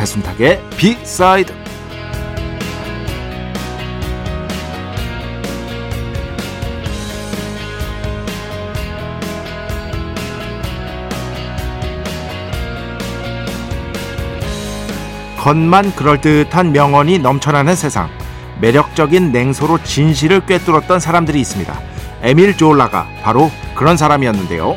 배순탁의 비사이드. 겉만 그럴듯한 명언이 넘쳐나는 세상 매력적인 냉소로 진실을 꿰뚫었던 사람들이 있습니다. 에밀 졸라가 바로 그런 사람이었는데요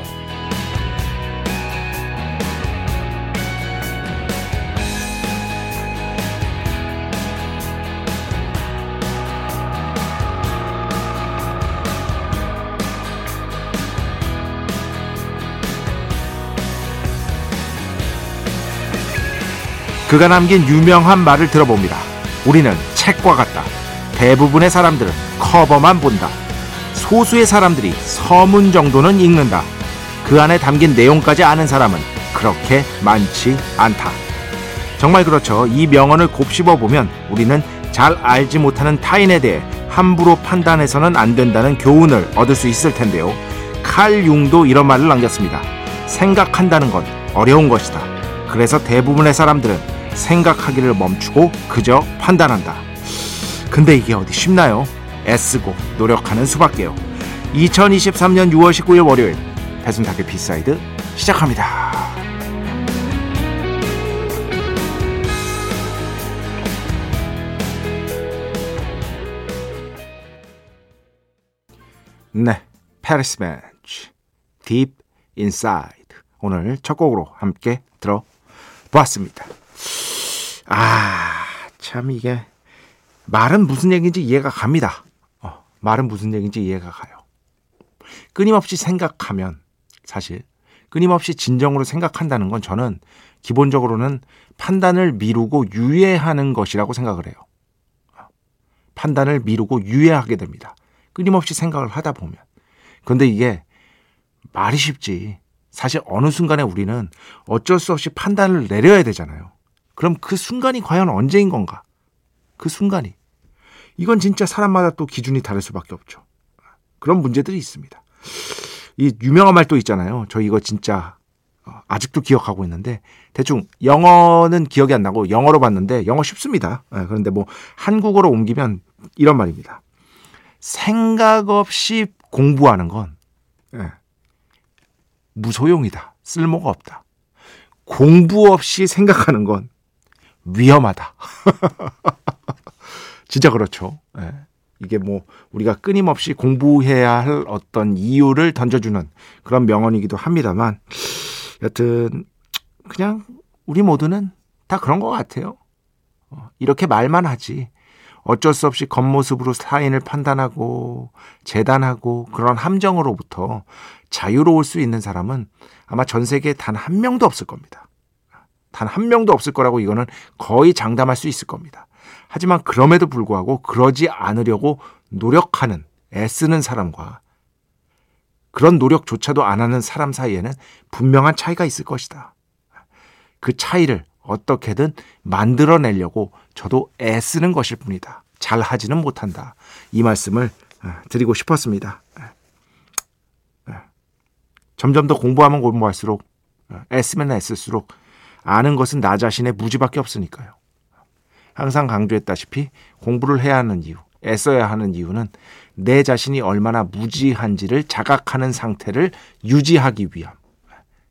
그가 남긴 유명한 말을 들어봅니다. 우리는 책과 같다. 대부분의 사람들은 커버만 본다. 소수의 사람들이 서문 정도는 읽는다. 그 안에 담긴 내용까지 아는 사람은 그렇게 많지 않다. 정말 그렇죠. 이 명언을 곱씹어 보면 우리는 잘 알지 못하는 타인에 대해 함부로 판단해서는 안 된다는 교훈을 얻을 수 있을 텐데요. 칼 융도 이런 말을 남겼습니다. 생각한다는 건 어려운 것이다. 그래서 대부분의 사람들은 생각하기를 멈추고 그저 판단한다. 근데 이게 어디 쉽나요? 애쓰고 노력하는 수밖에요. 2023년 6월 19일 월요일 배순탁의 B side 시작합니다. 네, 페리스 벤치 Deep Inside 오늘 첫 곡으로 함께 들어보았습니다. 아, 참 이게 말은 무슨 얘기인지 이해가 갑니다. 어, 말은 무슨 얘기인지 이해가 가요. 끊임없이 생각하면 사실 끊임없이 진정으로 생각한다는 건 저는 기본적으로는 판단을 미루고 유예하는 것이라고 생각을 해요. 판단을 미루고 유예하게 됩니다. 끊임없이 생각을 하다 보면. 근데 이게 말이 쉽지. 사실 어느 순간에 우리는 어쩔 수 없이 판단을 내려야 되잖아요. 그럼 그 순간이 과연 언제인 건가? 그 순간이. 이건 진짜 사람마다 또 기준이 다를 수밖에 없죠. 그런 문제들이 있습니다. 이 유명한 말 또 있잖아요. 저 이거 진짜 어, 아직도 기억하고 있는데 대충 영어는 기억이 안 나고 영어로 봤는데 영어 쉽습니다. 예, 그런데 뭐 한국어로 옮기면 이런 말입니다. 생각 없이 공부하는 건 예, 무소용이다. 쓸모가 없다. 공부 없이 생각하는 건 위험하다. 진짜 그렇죠. 네. 이게 뭐 우리가 끊임없이 공부해야 할 어떤 이유를 던져주는 그런 명언이기도 합니다만 여튼 그냥 우리 모두는 다 그런 것 같아요. 어, 이렇게 말만 하지 어쩔 수 없이 겉모습으로 타인을 판단하고 재단하고 그런 함정으로부터 자유로울 수 있는 사람은 아마 전 세계에 단 한 명도 없을 겁니다. 단 한 명도 없을 거라고 이거는 거의 장담할 수 있을 겁니다. 하지만 그럼에도 불구하고 그러지 않으려고 노력하는 애쓰는 사람과 그런 노력조차도 안 하는 사람 사이에는 분명한 차이가 있을 것이다. 그 차이를 어떻게든 만들어내려고 저도 애쓰는 것일 뿐이다. 잘 하지는 못한다. 이 말씀을 어, 드리고 싶었습니다. 어, 어. 점점 더 공부하면 공부할수록 애쓰면 애쓸수록 아는 것은 나 자신의 무지밖에 없으니까요. 항상 강조했다시피 공부를 해야 하는 이유, 애써야 하는 이유는 내 자신이 얼마나 무지한지를 자각하는 상태를 유지하기 위함.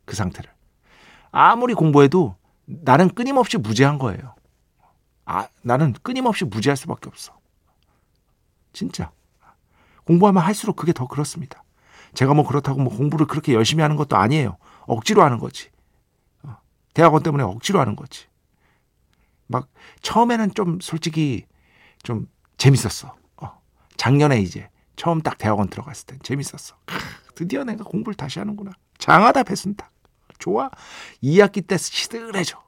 그 상태를. 아무리 공부해도 나는 끊임없이 무지한 거예요. 아, 나는 끊임없이 무지할 수밖에 없어. 진짜. 공부하면 할수록 그게 더 그렇습니다. 제가 뭐 그렇다고 뭐 공부를 그렇게 열심히 하는 것도 아니에요. 억지로 하는 거지. 대학원 때문에 억지로 하는 거지. 막 처음에는 좀 솔직히 좀 재밌었어. 어. 작년에 이제 처음 딱 대학원 들어갔을 때 재밌었어. 크, 드디어 내가 공부를 다시 하는구나. 장하다 배순탁. 좋아. 2학기 때 시들해져.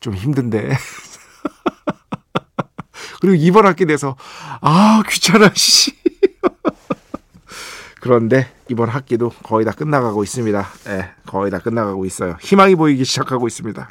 좀 힘든데. 그리고 이번 학기 돼서 아 귀찮아 씨. 그런데 이번 학기도 거의 다 끝나가고 있습니다. 예, 거의 다 끝나가고 있어요. 희망이 보이기 시작하고 있습니다.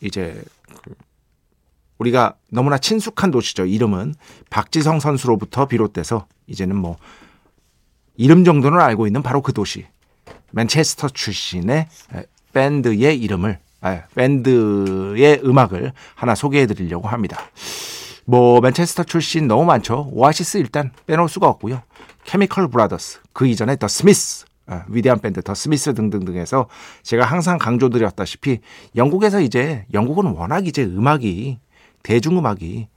이제 그 우리가 너무나 친숙한 도시죠. 이름은 박지성 선수로부터 비롯돼서 이제는 뭐 이름 정도는 알고 있는 바로 그 도시 맨체스터 출신의 밴드의 이름을 아, 밴드의 음악을 하나 소개해 드리려고 합니다. 뭐 맨체스터 출신 너무 많죠. 오아시스 일단 빼놓을 수가 없고요. 케미컬 브라더스 그 이전에 더 스미스 아, 위대한 밴드 더 스미스 등등등해서 제가 항상 강조드렸다시피 영국에서 이제 영국은 워낙 이제 음악이 대중음악이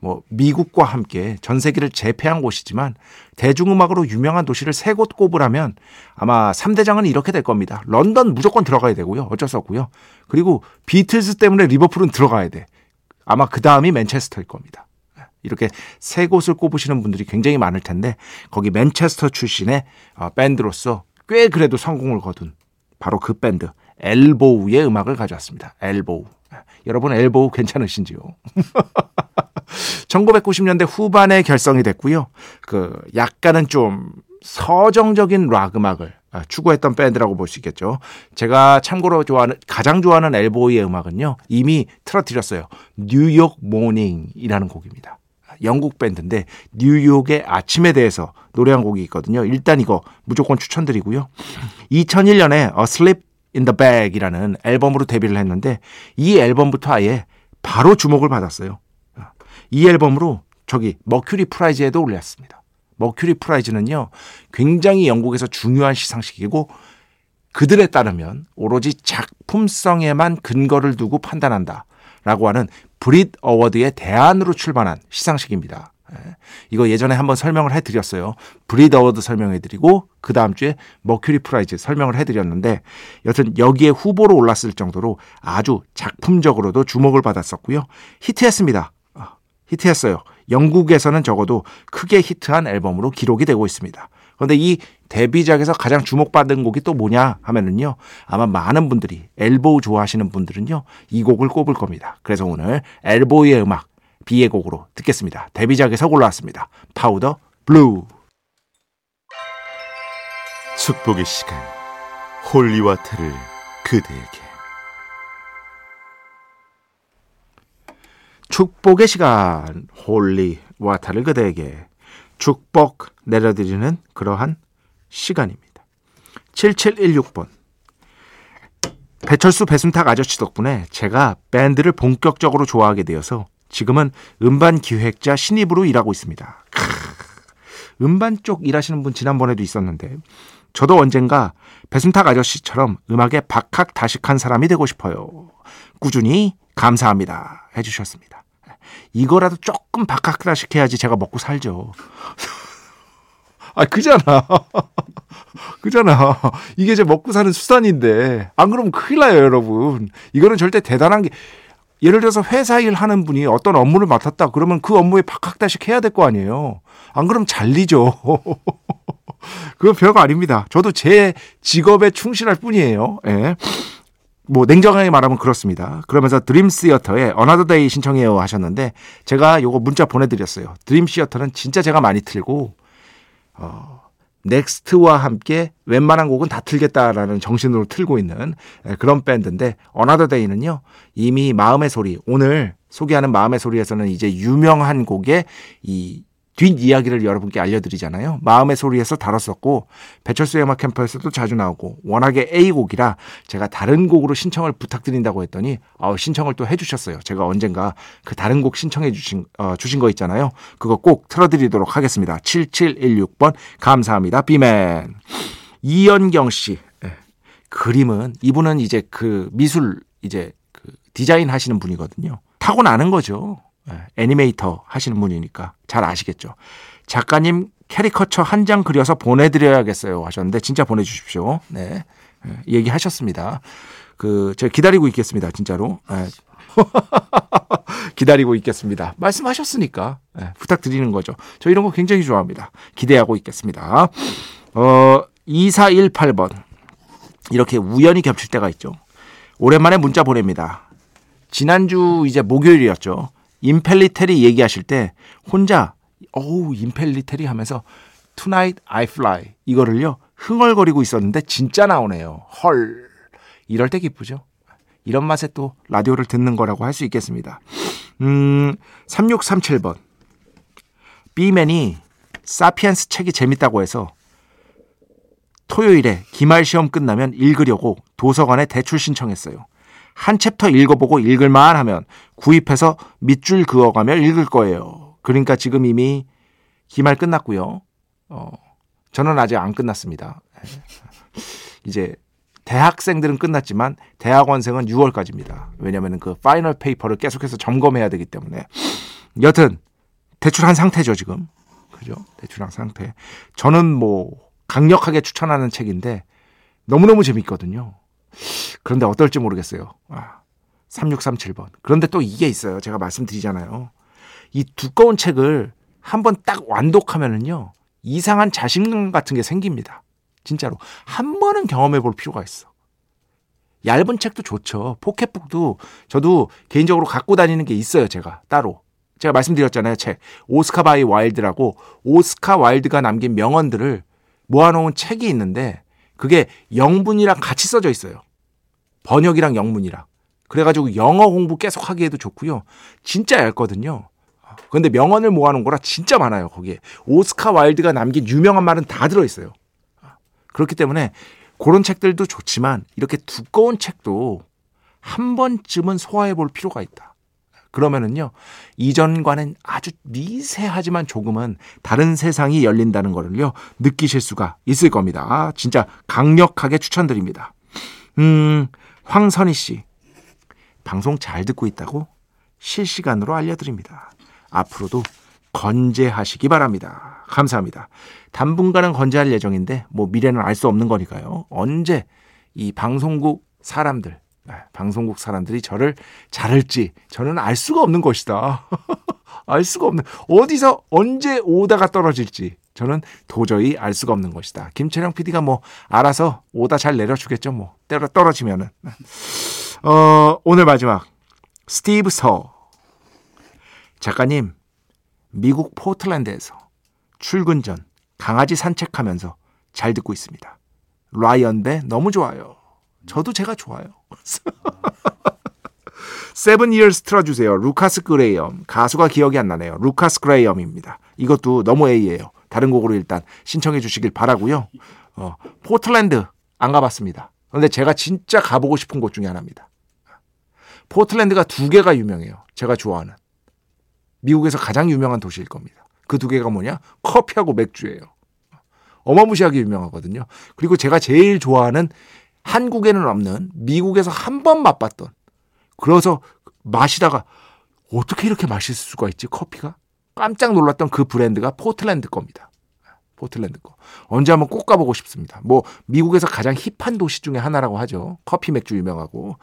뭐 미국과 함께 전 세계를 제패한 곳이지만 대중음악으로 유명한 도시를 세 곳 꼽으라면 아마 3대장은 이렇게 될 겁니다. 런던 무조건 들어가야 되고요. 어쩔 수 없고요. 그리고 비틀스 때문에 리버풀은 들어가야 돼. 아마 그 다음이 맨체스터일 겁니다. 이렇게 세 곳을 꼽으시는 분들이 굉장히 많을 텐데 거기 맨체스터 출신의 어, 밴드로서 꽤 그래도 성공을 거둔 바로 그 밴드 엘보우의 음악을 가져왔습니다. 엘보우. 여러분 엘보우 괜찮으신지요? 1990년대 후반에 결성이 됐고요. 그 약간은 좀 서정적인 락 음악을 아, 추구했던 밴드라고 볼 수 있겠죠. 제가 참고로 좋아하는 가장 좋아하는 엘보이의 음악은요. 이미 틀어드렸어요. 뉴욕 모닝이라는 곡입니다. 영국 밴드인데 뉴욕의 아침에 대해서 노래 한 곡이 있거든요. 일단 이거 무조건 추천드리고요. 2001년에 A Sleep in the Bag이라는 앨범으로 데뷔를 했는데 이 앨범부터 아예 바로 주목을 받았어요. 이 앨범으로 저기 머큐리 프라이즈에도 올렸습니다. 머큐리 프라이즈는요, 굉장히 영국에서 중요한 시상식이고, 그들에 따르면 오로지 작품성에만 근거를 두고 판단한다. 라고 하는 브릿 어워드의 대안으로 출발한 시상식입니다. 이거 예전에 한번 설명을 해드렸어요. 브릿 어워드 설명해드리고 그 다음 주에 머큐리 프라이즈 설명을 해드렸는데 여튼 여기에 후보로 올랐을 정도로 아주 작품적으로도 주목을 받았었고요. 히트했습니다. 히트했어요. 영국에서는 적어도 크게 히트한 앨범으로 기록이 되고 있습니다. 그런데 이 데뷔작에서 가장 주목받은 곡이 또 뭐냐 하면은요. 아마 많은 분들이 엘보우 좋아하시는 분들은요. 이 곡을 꼽을 겁니다. 그래서 오늘 엘보우의 음악 B의 곡으로 듣겠습니다. 데뷔작에서 올라왔습니다. Powder Blue. 축복의 시간 holy water를 그대에게 축복의 시간 holy water를 그대에게 축복 내려드리는 그러한 시간입니다. 7716번 배철수 배순탁 아저씨 덕분에 제가 밴드를 본격적으로 좋아하게 되어서 지금은 음반 기획자 신입으로 일하고 있습니다. 음반 쪽 일하시는 분 지난번에도 있었는데 저도 언젠가 배순탁 아저씨처럼 음악에 박학다식한 사람이 되고 싶어요. 꾸준히 감사합니다. 해주셨습니다. 이거라도 조금 박학다식해야지 제가 먹고 살죠. 아, 그잖아. 그잖아. 이게 제 먹고 사는 수단인데. 안 그러면 큰일 나요, 여러분. 이거는 절대 대단한 게. 예를 들어서 회사 일 하는 분이 어떤 업무를 맡았다. 그러면 그 업무에 박학다식 해야 될 거 아니에요. 안 그러면 잘리죠. 그건 별거 아닙니다. 저도 제 직업에 충실할 뿐이에요. 예. 뭐 냉정하게 말하면 그렇습니다. 그러면서 드림 시어터에 Another Day 신청해요 하셨는데 제가 요거 문자 보내드렸어요. 드림 시어터는 진짜 제가 많이 틀고 어, 넥스트와 함께 웬만한 곡은 다 틀겠다라는 정신으로 틀고 있는 예, 그런 밴드인데 Another Day는요 이미 마음의 소리 오늘 소개하는 마음의 소리에서는 이제 유명한 곡의 이 뒷이야기를 여러분께 알려드리잖아요. 마음의 소리에서 다뤘었고 배철수의 음악 캠프에서도 자주 나오고 워낙에 A곡이라 제가 다른 곡으로 신청을 부탁드린다고 했더니 어, 신청을 또 해주셨어요. 제가 언젠가 그 다른 곡 신청해 주신, 어, 주신 거 있잖아요. 그거 꼭 틀어드리도록 하겠습니다. 7716번 감사합니다. 비맨 이연경 씨 네. 그림은 이분은 이제 그 미술 이제 그 디자인 하시는 분이거든요. 타고나는 거죠. 예, 애니메이터 하시는 분이니까 잘 아시겠죠. 작가님 캐리커처 한 장 그려서 보내드려야겠어요 하셨는데 진짜 보내주십시오. 네, 예, 얘기하셨습니다. 그 제가 기다리고 있겠습니다. 진짜로. 네. 기다리고 있겠습니다. 말씀하셨으니까 네, 부탁드리는 거죠. 저 이런 거 굉장히 좋아합니다. 기대하고 있겠습니다. 어, 2418번. 이렇게 우연히 겹칠 때가 있죠. 오랜만에 문자 보냅니다. 지난주 이제 목요일이었죠. 임펠리테리 얘기하실 때 혼자 어우 임펠리테리 하면서 Tonight I Fly 이거를요 흥얼거리고 있었는데 진짜 나오네요. 헐 이럴 때 기쁘죠. 이런 맛에 또 라디오를 듣는 거라고 할 수 있겠습니다. 음 3637번 B맨이 사피엔스 책이 재밌다고 해서 토요일에 기말 시험 끝나면 읽으려고 도서관에 대출 신청했어요. 한 챕터 읽어보고 읽을만 하면 구입해서 밑줄 그어가며 읽을 거예요. 그러니까 지금 이미 기말 끝났고요. 어, 저는 아직 안 끝났습니다. 이제 대학생들은 끝났지만 대학원생은 6월까지입니다. 왜냐하면 그 final paper를 계속해서 점검해야 되기 때문에 여튼 대출한 상태죠 지금. 그죠? 대출한 상태. 저는 뭐 강력하게 추천하는 책인데 너무너무 재밌거든요. 그런데 어떨지 모르겠어요. 아, 3637번. 그런데 또 이게 있어요. 제가 말씀드리잖아요. 이 두꺼운 책을 한 번 딱 완독하면은요. 이상한 자신감 같은 게 생깁니다. 진짜로. 한 번은 경험해 볼 필요가 있어. 얇은 책도 좋죠. 포켓북도 저도 개인적으로 갖고 다니는 게 있어요. 제가 따로. 제가 말씀드렸잖아요. 책. 오스카 by 와일드라고 오스카 와일드가 남긴 명언들을 모아놓은 책이 있는데 그게 영문이랑 같이 써져 있어요. 번역이랑 영문이랑. 그래가지고 영어 공부 계속 하기에도 좋고요. 진짜 얇거든요. 그런데 명언을 모아놓은 거라 진짜 많아요. 거기에 오스카 와일드가 남긴 유명한 말은 다 들어있어요. 그렇기 때문에 그런 책들도 좋지만 이렇게 두꺼운 책도 한 번쯤은 소화해 볼 필요가 있다. 그러면은요, 이전과는 아주 미세하지만 조금은 다른 세상이 열린다는 거를요, 느끼실 수가 있을 겁니다. 아, 진짜 강력하게 추천드립니다. 음, 황선희 씨. 방송 잘 듣고 있다고 실시간으로 알려드립니다. 앞으로도 건재하시기 바랍니다. 감사합니다. 당분간은 건재할 예정인데, 뭐 미래는 알 수 없는 거니까요. 언제 이 방송국 사람들, 네, 방송국 사람들이 저를 자를지 저는 알 수가 없는 것이다. 알 수가 없는 어디서 언제 오다가 떨어질지 저는 도저히 알 수가 없는 것이다. 김철영 PD가 뭐 알아서 오다 잘 내려주겠죠. 뭐 때려 떨어지면은 네. 어, 오늘 마지막 스티브 서 작가님 미국 포틀랜드에서 출근 전 강아지 산책하면서 잘 듣고 있습니다. 라이언 배 너무 좋아요. 저도 제가 좋아요. Seven Years 틀어주세요. 루카스 그레이엄. 가수가 기억이 안 나네요. 루카스 그레이엄입니다. 이것도 너무 A예요. 다른 곡으로 일단 신청해 주시길 바라고요. 어, 포틀랜드 안 가봤습니다. 그런데 제가 진짜 가보고 싶은 곳 중에 하나입니다. 포틀랜드가 두 개가 유명해요. 제가 좋아하는. 미국에서 가장 유명한 도시일 겁니다. 그 두 개가 뭐냐? 커피하고 맥주예요. 어마무시하게 유명하거든요. 그리고 제가 제일 좋아하는 한국에는 없는 미국에서 한 번 맛봤던 그래서 마시다가 어떻게 이렇게 맛있을 수가 있지 커피가 깜짝 놀랐던 그 브랜드가 포틀랜드 겁니다. 포틀랜드 거. 언제 한번 꼭 가보고 싶습니다. 뭐 미국에서 가장 힙한 도시 중에 하나라고 하죠. 커피 맥주 유명하고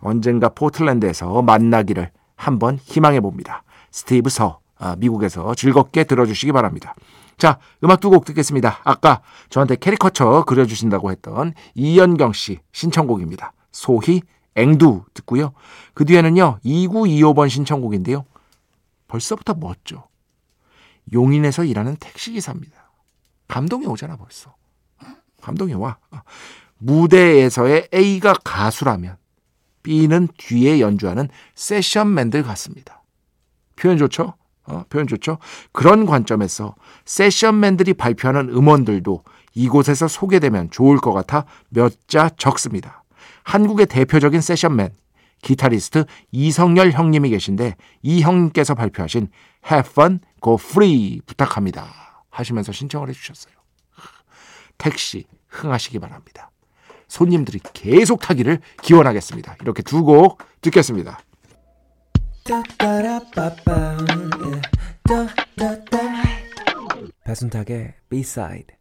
언젠가 포틀랜드에서 만나기를 한번 희망해 봅니다. 스티브 서 아, 미국에서 즐겁게 들어주시기 바랍니다. 자, 음악 두 곡 듣겠습니다. 아까 저한테 캐리커처 그려주신다고 했던 이연경 씨 신청곡입니다. 소히 앵두 듣고요. 그 뒤에는요 2925번 신청곡인데요. 벌써부터 멋져. 용인에서 일하는 택시기사입니다. 감동이 오잖아 벌써. 감동이 와. 무대에서의 A가 가수라면 B는 뒤에 연주하는 세션맨들 같습니다. 표현 좋죠? 어, 표현 좋죠? 그런 관점에서 세션맨들이 발표하는 음원들도 이곳에서 소개되면 좋을 것 같아 몇 자 적습니다. 한국의 대표적인 세션맨, 기타리스트 이성열 형님이 계신데 이 형님께서 발표하신 Have Fun, Go Free 부탁합니다. 하시면서 신청을 해주셨어요. 택시 흥하시기 바랍니다. 손님들이 계속 타기를 기원하겠습니다. 이렇게 두 곡 듣겠습니다. 배순탁의 B-side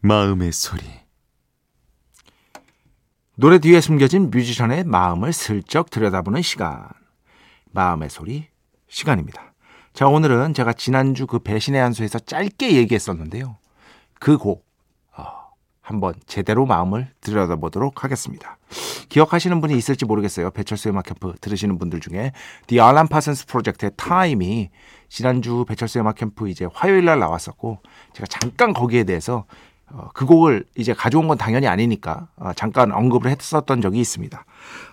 마음의 소리. 노래 뒤에 숨겨진 뮤지션의 마음을 슬쩍 들여다보는 시간. 마음의 소리 시간입니다. 자, 오늘은 제가 지난주 그 배신의 한수에서 짧게 얘기했었는데요. 그 곡, 어, 한번 제대로 마음을 들여다보도록 하겠습니다. 기억하시는 분이 있을지 모르겠어요. 배철수 음악 캠프 들으시는 분들 중에 The Alan Parsons Project의 타임이 지난주 배철수 음악 캠프 이제 화요일 날 나왔었고 제가 잠깐 거기에 대해서 어, 그 곡을 이제 가져온 건 당연히 아니니까 어, 잠깐 언급을 했었던 적이 있습니다.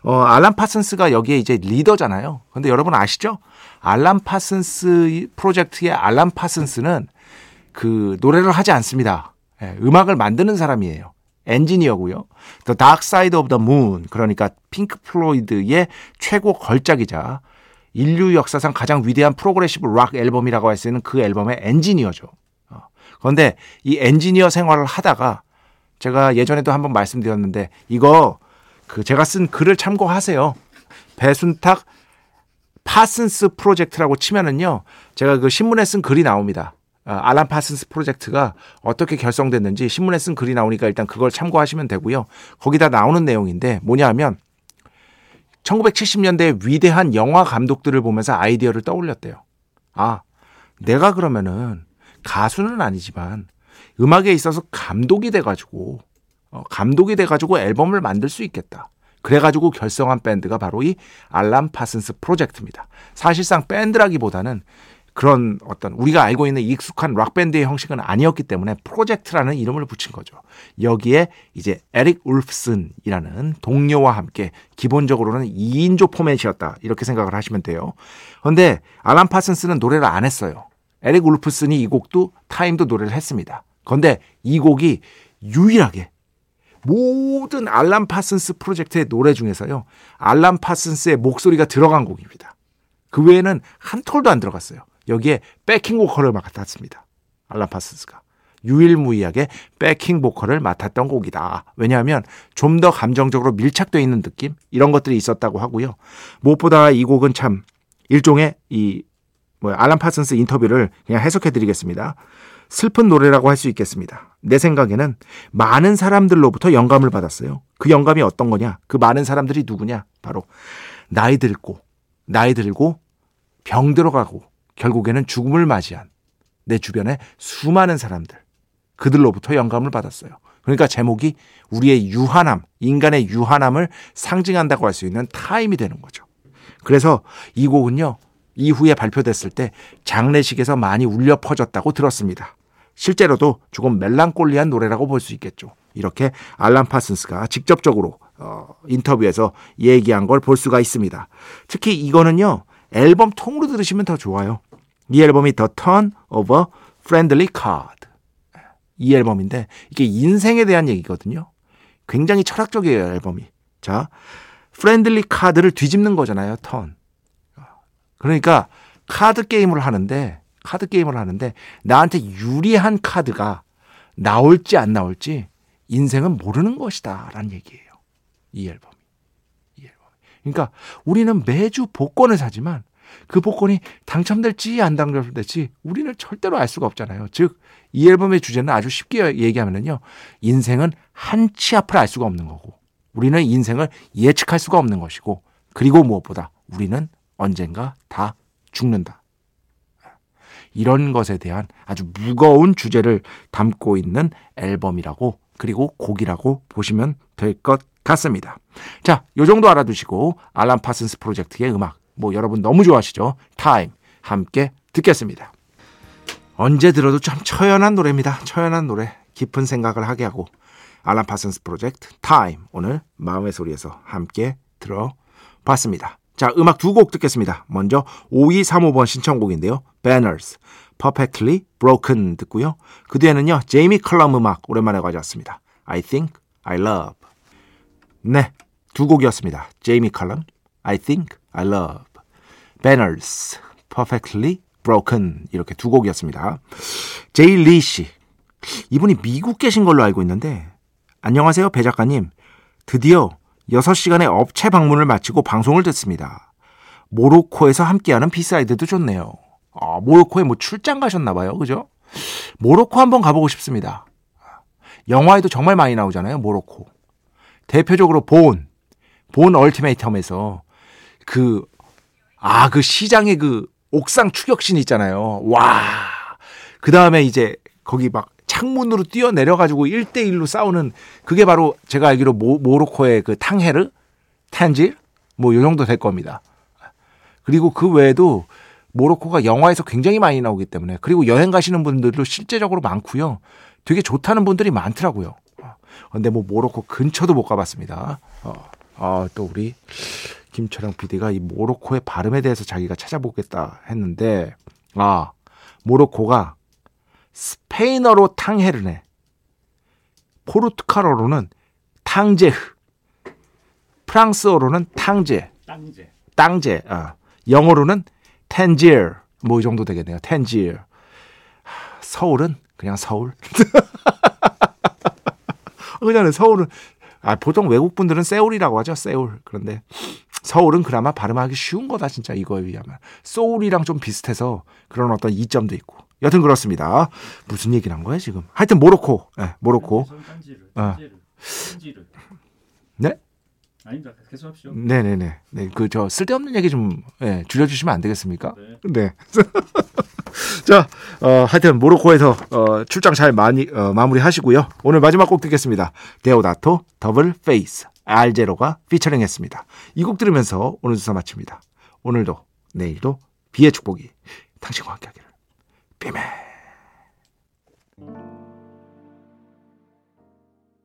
어, 알란 파슨스가 여기에 이제 리더잖아요. 근데 여러분 아시죠? 알란 파슨스 프로젝트의 알란 파슨스는 그 노래를 하지 않습니다. 예, 음악을 만드는 사람이에요. 엔지니어고요. The Dark Side of the Moon 그러니까 핑크 플로이드의 최고 걸작이자 인류 역사상 가장 위대한 progressive rock 앨범이라고 할 수 있는 그 앨범의 엔지니어죠. 그런데 이 엔지니어 생활을 하다가 제가 예전에도 한번 말씀드렸는데 이거 그 제가 쓴 글을 참고하세요. 배순탁 파슨스 프로젝트라고 치면은요. 제가 그 신문에 쓴 글이 나옵니다. 아, 알란 파슨스 프로젝트가 어떻게 결성됐는지 신문에 쓴 글이 나오니까 일단 그걸 참고하시면 되고요. 거기다 나오는 내용인데 뭐냐 하면 1970년대 위대한 영화 감독들을 보면서 아이디어를 떠올렸대요. 아, 내가 그러면은 가수는 아니지만 음악에 있어서 감독이 돼가지고 어, 감독이 돼가지고 앨범을 만들 수 있겠다. 그래가지고 결성한 밴드가 바로 이 알람 파슨스 프로젝트입니다. 사실상 밴드라기보다는 그런 어떤 우리가 알고 있는 익숙한 락밴드의 형식은 아니었기 때문에 프로젝트라는 이름을 붙인 거죠. 여기에 이제 에릭 울프슨이라는 동료와 함께 기본적으로는 2인조 포맷이었다. 이렇게 생각을 하시면 돼요. 그런데 알란 파슨스는 노래를 안 했어요. 에릭 울프슨이 이 곡도 Time도 노래를 했습니다. 그런데 이 곡이 유일하게 모든 알란 파슨스 프로젝트의 노래 중에서요. 알란 파슨스의 목소리가 들어간 곡입니다. 그 외에는 한 톨도 안 들어갔어요. 여기에 backing 보컬을 맡았습니다. 알람 파슨스가. 유일무이하게 백킹 보컬을 맡았던 곡이다. 왜냐하면 좀 더 감정적으로 밀착되어 있는 느낌? 이런 것들이 있었다고 하고요. 무엇보다 이 곡은 참 일종의 이 뭐 알람 파슨스 인터뷰를 그냥 해석해 드리겠습니다. 슬픈 노래라고 할 수 있겠습니다. 내 생각에는 많은 사람들로부터 영감을 받았어요. 그 영감이 어떤 거냐? 그 많은 사람들이 누구냐? 바로 나이 들고 나이 들고 병 들어가고 결국에는 죽음을 맞이한 내 주변에 수많은 사람들 그들로부터 영감을 받았어요. 그러니까 제목이 우리의 유한함, 인간의 유한함을 상징한다고 할 수 있는 타임이 되는 거죠. 그래서 이 곡은요, 이후에 발표됐을 때 장례식에서 많이 울려 퍼졌다고 들었습니다. 실제로도 조금 멜랑콜리한 노래라고 볼 수 있겠죠. 이렇게 알람 파슨스가 직접적으로 어, 인터뷰에서 얘기한 걸 볼 수가 있습니다. 특히 이거는요, 앨범 통으로 들으시면 더 좋아요. 이 앨범이 The Turn of a Friendly Card. 이 앨범인데 이게 인생에 대한 얘기거든요. 굉장히 철학적이에요, 앨범이. 자, friendly 카드를 뒤집는 거잖아요, turn. 그러니까 카드 게임을 하는데 카드 게임을 하는데 나한테 유리한 카드가 나올지 안 나올지 인생은 모르는 것이다라는 얘기예요. 이 앨범이. 이 앨범. 그러니까 우리는 매주 복권을 사지만 그 복권이 당첨될지 안 당첨될지 우리는 절대로 알 수가 없잖아요. 즉, 이 앨범의 주제는 아주 쉽게 얘기하면요. 인생은 한 치 앞을 알 수가 없는 거고, 우리는 인생을 예측할 수가 없는 것이고, 그리고 무엇보다 우리는 언젠가 다 죽는다. 이런 것에 대한 아주 무거운 주제를 담고 있는 앨범이라고 그리고 곡이라고 보시면 될 것 같습니다. 자, 요 정도 알아두시고 알란 파슨스 프로젝트의 음악 뭐 여러분 너무 좋아하시죠? Time 함께 듣겠습니다. 언제 들어도 참 처연한 노래입니다. 처연한 노래, 깊은 생각을 하게 하고 알란 파슨스 프로젝트 Time 오늘 마음의 소리에서 함께 들어봤습니다. 자, 음악 두 곡 듣겠습니다. 먼저 5235번 신청곡인데요. Banners, Perfectly Broken 듣고요. 그 뒤에는요. 제이미 컬럼 음악 오랜만에 가져왔습니다. I Think I Love. 네, 두 곡이었습니다. 제이미 컬럼, I Think I Love. Banners, Perfectly Broken 이렇게 두 곡이었습니다. 제이 리 씨. 이분이 미국 계신 걸로 알고 있는데 안녕하세요 배 작가님. 드디어 6시간의 업체 방문을 마치고 방송을 듣습니다. 모로코에서 함께하는 B side도 좋네요. 아, 모로코에 뭐 출장 가셨나 봐요. 그죠? 모로코 한번 가보고 싶습니다. 영화에도 정말 많이 나오잖아요. 모로코. 대표적으로 Bourne, Bourne Ultimatum에서 그, 아, 그 시장의 그 옥상 추격신 있잖아요. 와. 그 다음에 이제 거기 막 창문으로 뛰어내려가지고 1대1로 싸우는 그게 바로 제가 알기로 모, 모로코의 그 탕헤르? 탄질? 뭐 요 정도 될 겁니다. 그리고 그 외에도 모로코가 영화에서 굉장히 많이 나오기 때문에 그리고 여행 가시는 분들도 실제적으로 많고요. 되게 좋다는 분들이 많더라고요. 근데 뭐 모로코 근처도 못 가봤습니다. 어, 아, 또 우리 김철영 PD가 이 모로코의 발음에 대해서 자기가 찾아보겠다 했는데 아 모로코가 스페인어로 탕헤르네. 포르투갈어로는 탕제흐. 프랑스어로는 탕제. 땅제. 땅제 아, 영어로는 텐지어 뭐이 정도 되겠네요. 텐지어 서울은 그냥 서울. 그냥 서울은 아 보통 외국 분들은 세울이라고 하죠 세울. 그런데 서울은 그나마 발음하기 쉬운 거다 진짜 이거에 비하면. 소울이랑 좀 비슷해서 그런 어떤 이점도 있고 여튼 그렇습니다 무슨 얘기를 한 거야 지금 하여튼 모로코 예, 모로코. 아. 땅지르. 땅지르. 네 아닙니다. 계속하십시오. 네네네 네 그 저 쓸데없는 얘기 좀 예, 줄여주시면 안 되겠습니까 네. 네. 자, 어, 하여튼 모로코에서 어, 출장 잘 많이 어, 마무리하시고요. 오늘 마지막 곡 듣겠습니다. 데오다토 Double Face 알제로가 피처링했습니다. 이 곡 들으면서 오늘 주사 마칩니다. 오늘도 내일도 비의 축복이 당신과 함께하기를. 비메.